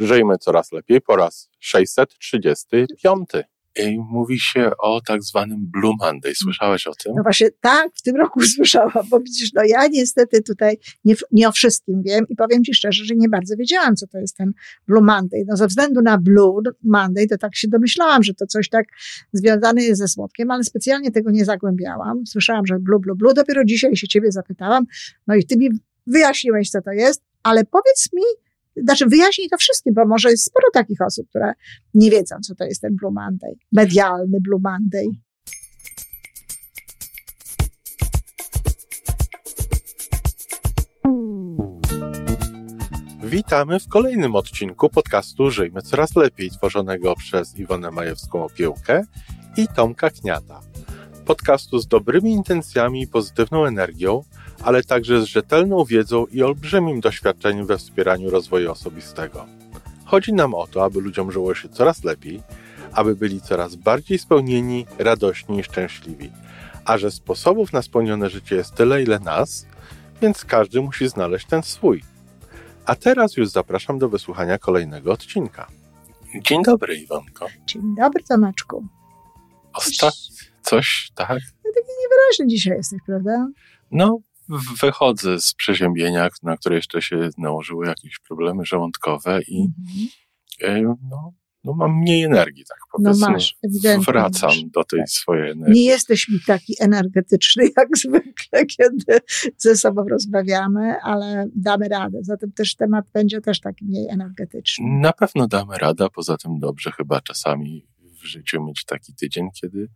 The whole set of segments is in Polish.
Żyjmy coraz lepiej po raz 635. I mówi się o tak zwanym Blue Monday. Słyszałeś o tym? No właśnie tak, w tym roku słyszałam, bo widzisz, no ja niestety tutaj nie, nie o wszystkim wiem i powiem Ci szczerze, że nie bardzo wiedziałam, co to jest ten Blue Monday. No ze względu na Blue Monday, to tak się domyślałam, że to coś tak związane jest ze słodkiem, ale specjalnie tego nie zagłębiałam. Słyszałam, że Blue, Blue, Blue. Dopiero dzisiaj się Ciebie zapytałam, no i Ty mi wyjaśniłeś, co to jest, ale powiedz mi, znaczy wyjaśnij to wszystkim, bo może jest sporo takich osób, które nie wiedzą, co to jest ten Blue Monday, medialny Blue Monday. Witamy w kolejnym odcinku podcastu Żyjmy Coraz Lepiej, tworzonego przez Iwonę Majewską-Opiełkę i Tomka Kniata. Podcastu z dobrymi intencjami i pozytywną energią, ale także z rzetelną wiedzą i olbrzymim doświadczeniem we wspieraniu rozwoju osobistego. Chodzi nam o to, aby ludziom żyło się coraz lepiej, aby byli coraz bardziej spełnieni, radośni i szczęśliwi. A że sposobów na spełnione życie jest tyle, ile nas, więc każdy musi znaleźć ten swój. A teraz już zapraszam do wysłuchania kolejnego odcinka. Dzień dobry, Iwonko. Dzień dobry, Tomeczku. Osta- coś, tak? No, taki niewyraźny dzisiaj jesteś, prawda? No, wychodzę z przeziębienia, na które jeszcze się nałożyły jakieś problemy żołądkowe i mhm. no, no mam mniej energii, tak powiedzmy. No masz, ewidentnie. Wracam masz. do tej swojej energii. Nie jesteś mi taki energetyczny jak zwykle, kiedy ze sobą rozmawiamy, ale damy radę. Zatem też temat będzie też taki mniej energetyczny. Na pewno damy radę, poza tym dobrze chyba czasami w życiu mieć taki tydzień, kiedy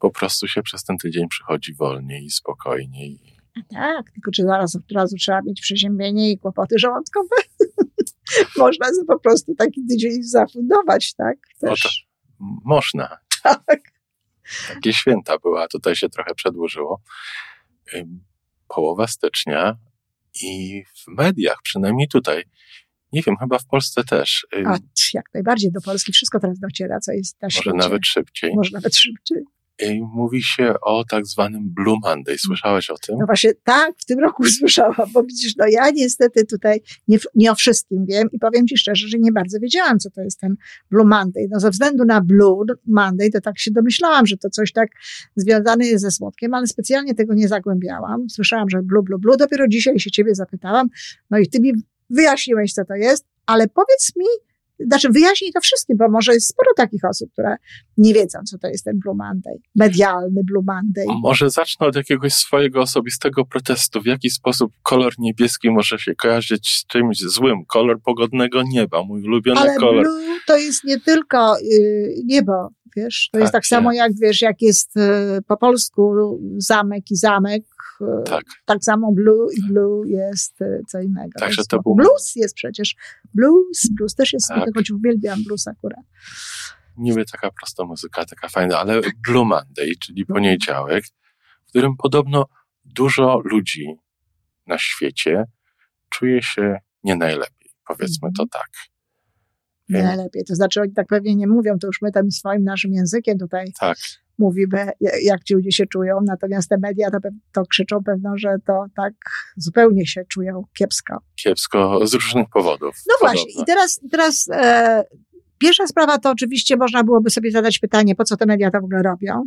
po prostu się przez ten tydzień przychodzi wolniej i spokojniej. A tak, tylko czy zaraz od razu trzeba mieć przeziębienie i kłopoty żołądkowe? Można sobie po prostu taki tydzień zafundować, tak? Też. M- Można. Tak. Takie święta były, a tutaj się trochę przedłużyło. Połowa stycznia i w mediach, przynajmniej tutaj, nie wiem, chyba w Polsce też, A, jak najbardziej do Polski wszystko teraz dociera, co jest na może świecie. nawet szybciej, Może nawet szybciej. Ym, mówi się o tak zwanym Blue Monday. Słyszałeś o tym? No właśnie tak, w tym roku słyszałam, bo widzisz, no ja niestety tutaj nie, nie o wszystkim wiem i powiem Ci szczerze, że nie bardzo wiedziałam, co to jest ten Blue Monday. No ze względu na Blue Monday, to tak się domyślałam, że to coś tak związane jest ze słodkiem, ale specjalnie tego nie zagłębiałam. Słyszałam, że Blue, Blue, Blue. Dopiero dzisiaj się Ciebie zapytałam, no i Ty mi wyjaśniłeś, co to jest, ale powiedz mi, znaczy wyjaśnij to wszystkim, bo może jest sporo takich osób, które nie wiedzą, co to jest ten Blue Monday, medialny Blue Monday. Może zacznę od jakiegoś swojego osobistego protestu. W jaki sposób kolor niebieski może się kojarzyć z czymś złym? Kolor pogodnego nieba, mój ulubiony Ale kolor. blue to jest nie tylko y, niebo, wiesz, to jest Tak, tak samo jak, wiesz, jak jest y, po polsku zamek i zamek, y, Tak. tak samo blue i blue jest y, co innego. Także to był- Blues jest przecież, blues, blues też jest, Tak. tak. choć uwielbiam blues akurat. Niby taka prosta muzyka, taka fajna, ale Blue Monday, czyli poniedziałek, w którym podobno dużo ludzi na świecie czuje się nie najlepiej. Powiedzmy to tak. Nie Wiem. najlepiej, to znaczy oni tak pewnie nie mówią, to już my tym swoim naszym językiem tutaj Tak. mówimy, jak ci ludzie się czują, natomiast te media to, to krzyczą pewno, że to tak zupełnie się czują kiepsko. Kiepsko z różnych powodów. No Podobno. właśnie, i teraz, teraz e, pierwsza sprawa to oczywiście można byłoby sobie zadać pytanie, po co te media to w ogóle robią?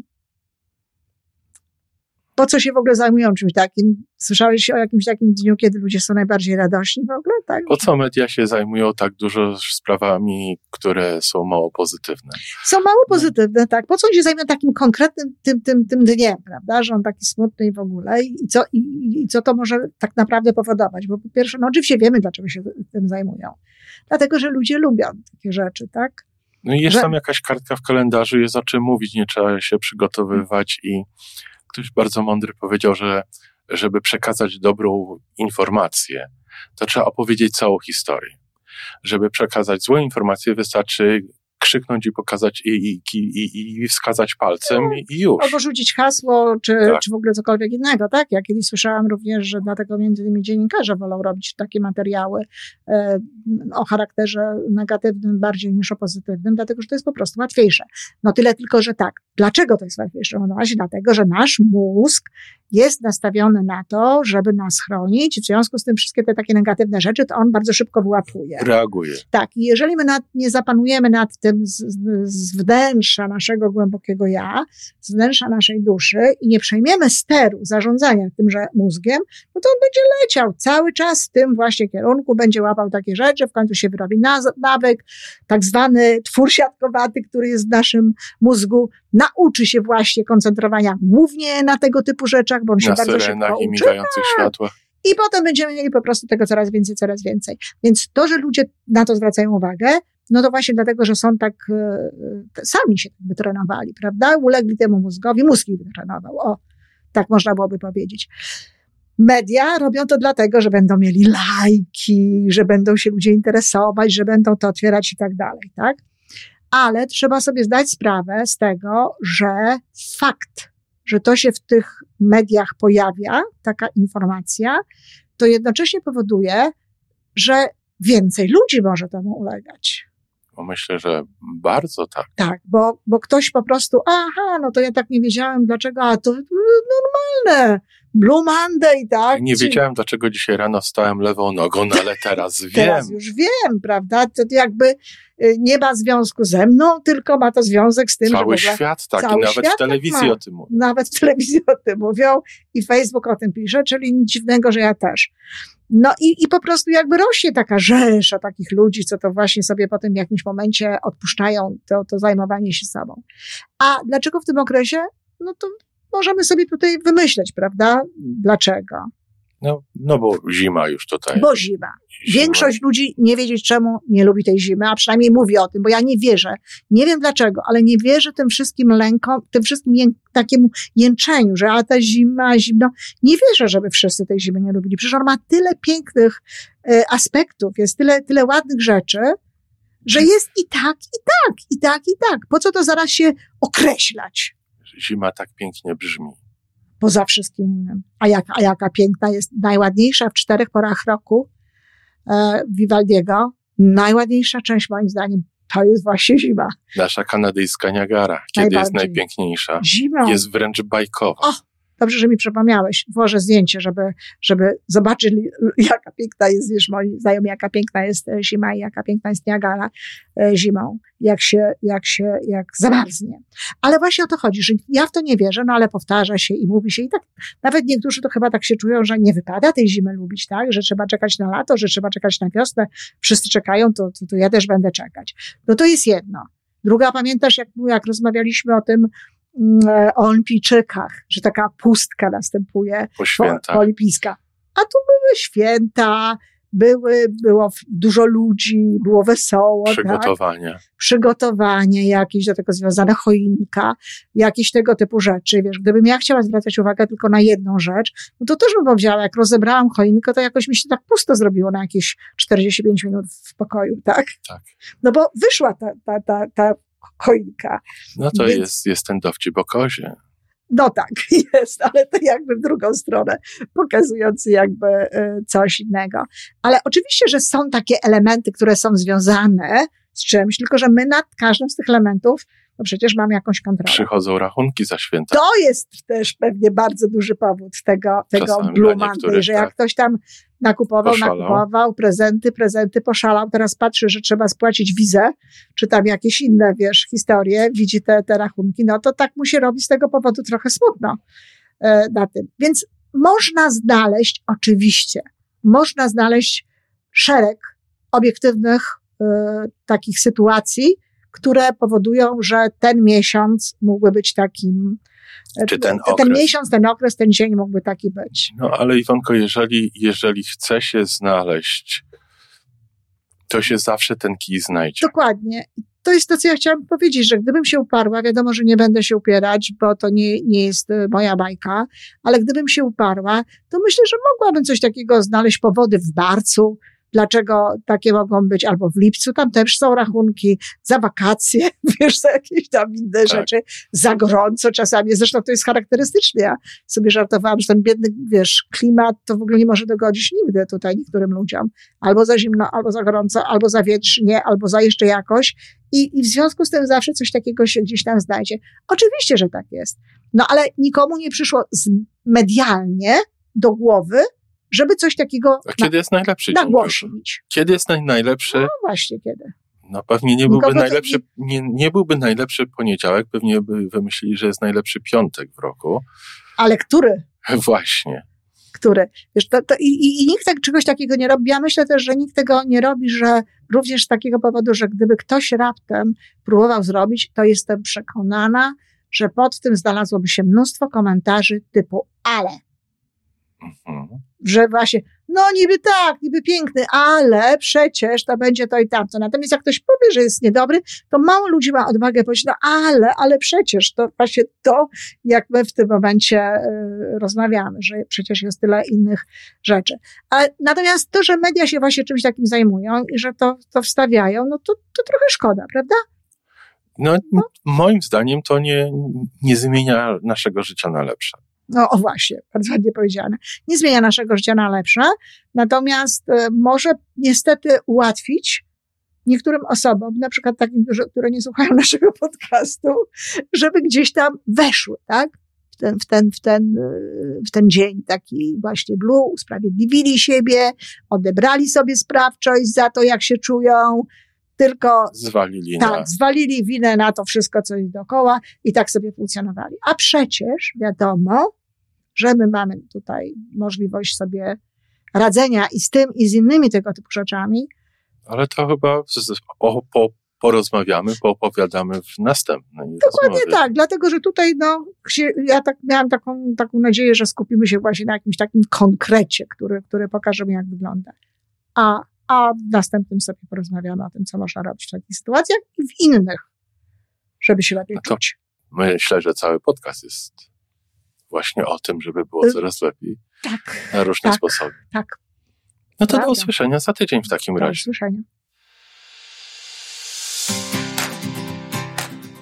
Po co się w ogóle zajmują czymś takim? Słyszałeś o jakimś takim dniu, kiedy ludzie są najbardziej radośni w ogóle? Tak? Po co media się zajmują tak dużo sprawami, które są mało pozytywne? Są mało pozytywne, tak. Po co się zajmują takim konkretnym tym, tym, tym dniem, prawda? Że on taki smutny i w ogóle. I co, i, I co to może tak naprawdę powodować? Bo po pierwsze, no oczywiście wiemy, dlaczego się tym zajmują. Dlatego, że ludzie lubią takie rzeczy, tak? No i jest Że- tam jakaś kartka w kalendarzu, jest o czym mówić, nie trzeba się przygotowywać i ktoś bardzo mądry powiedział, że żeby przekazać dobrą informację, to trzeba opowiedzieć całą historię. Żeby przekazać złe informacje, wystarczy krzyknąć i pokazać i, i, i, i wskazać palcem i, i już. Albo rzucić hasło, czy, Tak. czy w ogóle cokolwiek innego, tak? Ja kiedyś słyszałam również, że dlatego między innymi dziennikarze wolą robić takie materiały e, o charakterze negatywnym bardziej niż o pozytywnym, dlatego że to jest po prostu łatwiejsze. No tyle tylko, że tak. Dlaczego to jest łatwiejsze? No właśnie dlatego, że nasz mózg jest nastawiony na to, żeby nas chronić. W związku z tym wszystkie te takie negatywne rzeczy, to on bardzo szybko wyłapuje. Reaguje. Tak, i jeżeli my nad, nie zapanujemy nad tym z, z wnętrza naszego głębokiego ja, z wnętrza naszej duszy i nie przejmiemy steru zarządzania tymże mózgiem, no to on będzie leciał cały czas w tym właśnie kierunku, będzie łapał takie rzeczy, w końcu się wyrobi nawyk, tak zwany twór siatkowaty, który jest w naszym mózgu, nauczy się właśnie koncentrowania głównie na tego typu rzeczach, bo on się Na bardzo syrenach szybko i uczy. migających światłach. I potem będziemy mieli po prostu tego coraz więcej, coraz więcej. Więc to, że ludzie na to zwracają uwagę, no to właśnie dlatego, że są tak, e, e, sami się tak wytrenowali, prawda? Ulegli temu mózgowi, mózg ich wytrenował. O, tak można byłoby powiedzieć. Media robią to dlatego, że będą mieli lajki, że będą się ludzie interesować, że będą to otwierać i tak dalej, tak? Ale trzeba sobie zdać sprawę z tego, że fakt, że to się w tych mediach pojawia, taka informacja, to jednocześnie powoduje, że więcej ludzi może temu ulegać. Bo myślę, że bardzo tak. Tak, bo, bo ktoś po prostu, aha, no to ja tak nie wiedziałem, dlaczego, a to normalne, Blue Monday, tak? Nie wiedziałem, dlaczego dzisiaj rano wstałem lewą nogą, no ale teraz wiem. Teraz już wiem, prawda? To jakby y, nie ma związku ze mną, tylko ma to związek z tym, że Cały ogóle świat tak, i cały nawet świat w tak telewizji ma. o tym mówi. nawet w telewizji o tym mówią i Facebook o tym pisze, czyli nic dziwnego, że ja też. No i, i po prostu jakby rośnie taka rzesza takich ludzi, co to właśnie sobie po tym w jakimś momencie odpuszczają to, to zajmowanie się sobą. A dlaczego w tym okresie? No to możemy sobie tutaj wymyśleć, prawda? Dlaczego? No, no bo zima już tutaj. Bo zima. Zima. Większość ludzi nie wiedzieć czemu nie lubi tej zimy, a przynajmniej mówi o tym, bo ja nie wierzę. Nie wiem dlaczego, ale nie wierzę tym wszystkim lękom, tym wszystkim jęk, takiemu jęczeniu, że a ta zima, zimno. Nie wierzę, żeby wszyscy tej zimy nie lubili. Przecież on ma tyle pięknych e, aspektów, jest tyle, tyle ładnych rzeczy, że jest i tak, i tak, i tak, i tak. Po co to zaraz się określać? Zima tak pięknie brzmi. Poza wszystkim innym. A, jak, a jaka piękna jest, najładniejsza w czterech porach roku e, Vivaldiego, najładniejsza część moim zdaniem, to jest właśnie zima. Nasza kanadyjska Niagara, kiedy jest najpiękniejsza, Zimą. jest wręcz bajkowa. O! Dobrze, że mi przypomniałeś. Włożę zdjęcie, żeby, żeby zobaczyli, jaka piękna jest, wiesz, moi znajomi, jaka piękna jest e, zima i jaka piękna jest Niagara e, zimą, jak się, jak się, jak zamarznie. Ale właśnie o to chodzi, że ja w to nie wierzę, no ale powtarza się i mówi się i tak, nawet niektórzy to chyba tak się czują, że nie wypada tej zimy lubić, tak, że trzeba czekać na lato, że trzeba czekać na wiosnę, wszyscy czekają, to, to, to ja też będę czekać. No to jest jedno. Druga, pamiętasz, jak, jak rozmawialiśmy o tym, olimpijczykach, że taka pustka następuje Po olimpijska. A tu były święta, były, było dużo ludzi, było wesoło, tak? Przygotowania. przygotowanie jakieś do tego związane, choinka, jakieś tego typu rzeczy. Wiesz, gdybym ja chciała zwracać uwagę tylko na jedną rzecz, no to też bym powiedziała, jak rozebrałam choinkę, to jakoś mi się tak pusto zrobiło na jakieś 45 minut w pokoju, tak? Tak. No bo wyszła ta, ta, ta, ta choinka. No to Więc- jest, jest ten dowcip o kozie. No tak, jest, ale to jakby w drugą stronę, pokazujący jakby e, coś innego. Ale oczywiście, że są takie elementy, które są związane z czymś, tylko że my nad każdym z tych elementów, no przecież mamy jakąś kontrolę. Przychodzą rachunki za święta. To jest też pewnie bardzo duży powód tego, tego Czasami że jak tak. ktoś tam nakupował, Poszalał. nakupował, prezenty, prezenty, poszalał, teraz patrzy, że trzeba spłacić wizę, czy tam jakieś inne, wiesz, historie, widzi te, te rachunki, no to tak mu się robi z tego powodu trochę smutno e, na tym. Więc można znaleźć, oczywiście, można znaleźć szereg obiektywnych e, takich sytuacji, które powodują, że ten miesiąc mógłby być takim. E, Czy ten ten okres. miesiąc, ten okres, ten dzień mógłby taki być. No ale Iwonko, jeżeli, jeżeli chce się znaleźć, to się zawsze ten kij znajdzie. Dokładnie. To jest to, co ja chciałam powiedzieć, że gdybym się uparła, wiadomo, że nie będę się upierać, bo to nie, nie jest e, moja bajka, ale gdybym się uparła, to myślę, że mogłabym coś takiego znaleźć powody w marcu, dlaczego takie mogą być, albo w lipcu, tam też są rachunki za wakacje, wiesz, za jakieś tam inne Tak. rzeczy, za gorąco czasami, zresztą to jest charakterystyczne, ja sobie żartowałam, że ten biedny, wiesz, klimat to w ogóle nie może dogodzić nigdy tutaj niektórym ludziom, albo za zimno, albo za gorąco, albo za wietrznie, albo za jeszcze jakoś. I, i w związku z tym zawsze coś takiego się gdzieś tam znajdzie. Oczywiście, że tak jest, no ale nikomu nie przyszło medialnie do głowy, żeby coś takiego A kiedy jest najlepszy nagłośnić. Kiedy jest naj, najlepszy? No właśnie, kiedy. No pewnie nie byłby Nikogo to najlepszy, nie, nie byłby najlepszy poniedziałek, pewnie by wymyślili, że jest najlepszy piątek w roku. Ale który? Właśnie. Który? Wiesz, to, to i, i, I nikt tak, czegoś takiego nie robi. Ja myślę też, że nikt tego nie robi, że również z takiego powodu, że gdyby ktoś raptem próbował zrobić, to jestem przekonana, że pod tym znalazłoby się mnóstwo komentarzy typu ale. Mhm. Że właśnie, no niby tak, niby piękny, ale przecież to będzie to i tamto. Natomiast jak ktoś powie, że jest niedobry, to mało ludzi ma odwagę powiedzieć, no ale, ale przecież to właśnie to, jak my w tym momencie y, rozmawiamy, że przecież jest tyle innych rzeczy. Natomiast to, że media się właśnie czymś takim zajmują i że to, to wstawiają, no to, to trochę szkoda, prawda? No, moim zdaniem to nie, nie zmienia naszego życia na lepsze. No o właśnie, bardzo ładnie powiedziane. Nie zmienia naszego życia na lepsze, natomiast e, może niestety ułatwić niektórym osobom, na przykład takim, które nie słuchają naszego podcastu, żeby gdzieś tam weszły, tak? W ten, w ten, w ten, e, w ten dzień taki właśnie blue, usprawiedliwili siebie, odebrali sobie sprawczość za to, jak się czują, tylko zwalili, tak, na... zwalili winę na to wszystko, co jest dookoła i tak sobie funkcjonowali. A przecież wiadomo, że my mamy tutaj możliwość sobie radzenia i z tym, i z innymi tego typu rzeczami. Ale to chyba o, po, porozmawiamy, poopowiadamy w następnej Dokładnie rozmowie. tak, dlatego że tutaj no, ja tak miałam taką, taką nadzieję, że skupimy się właśnie na jakimś takim konkrecie, który, który pokaże mi, jak wygląda. A a w następnym sobie porozmawiamy o tym, co można robić w takich sytuacjach i w innych, żeby się lepiej czuć. Myślę, że cały podcast jest właśnie o tym, żeby było y, coraz lepiej. Tak. Na różne tak, sposoby. Tak. No to Prawda. do usłyszenia za tydzień w takim razie. Do usłyszenia.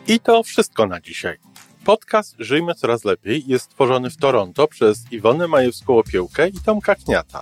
I to wszystko na dzisiaj. Podcast Żyjmy Coraz Lepiej jest stworzony w Toronto przez Iwonę Majewską-Opiełkę i Tomka Kniata.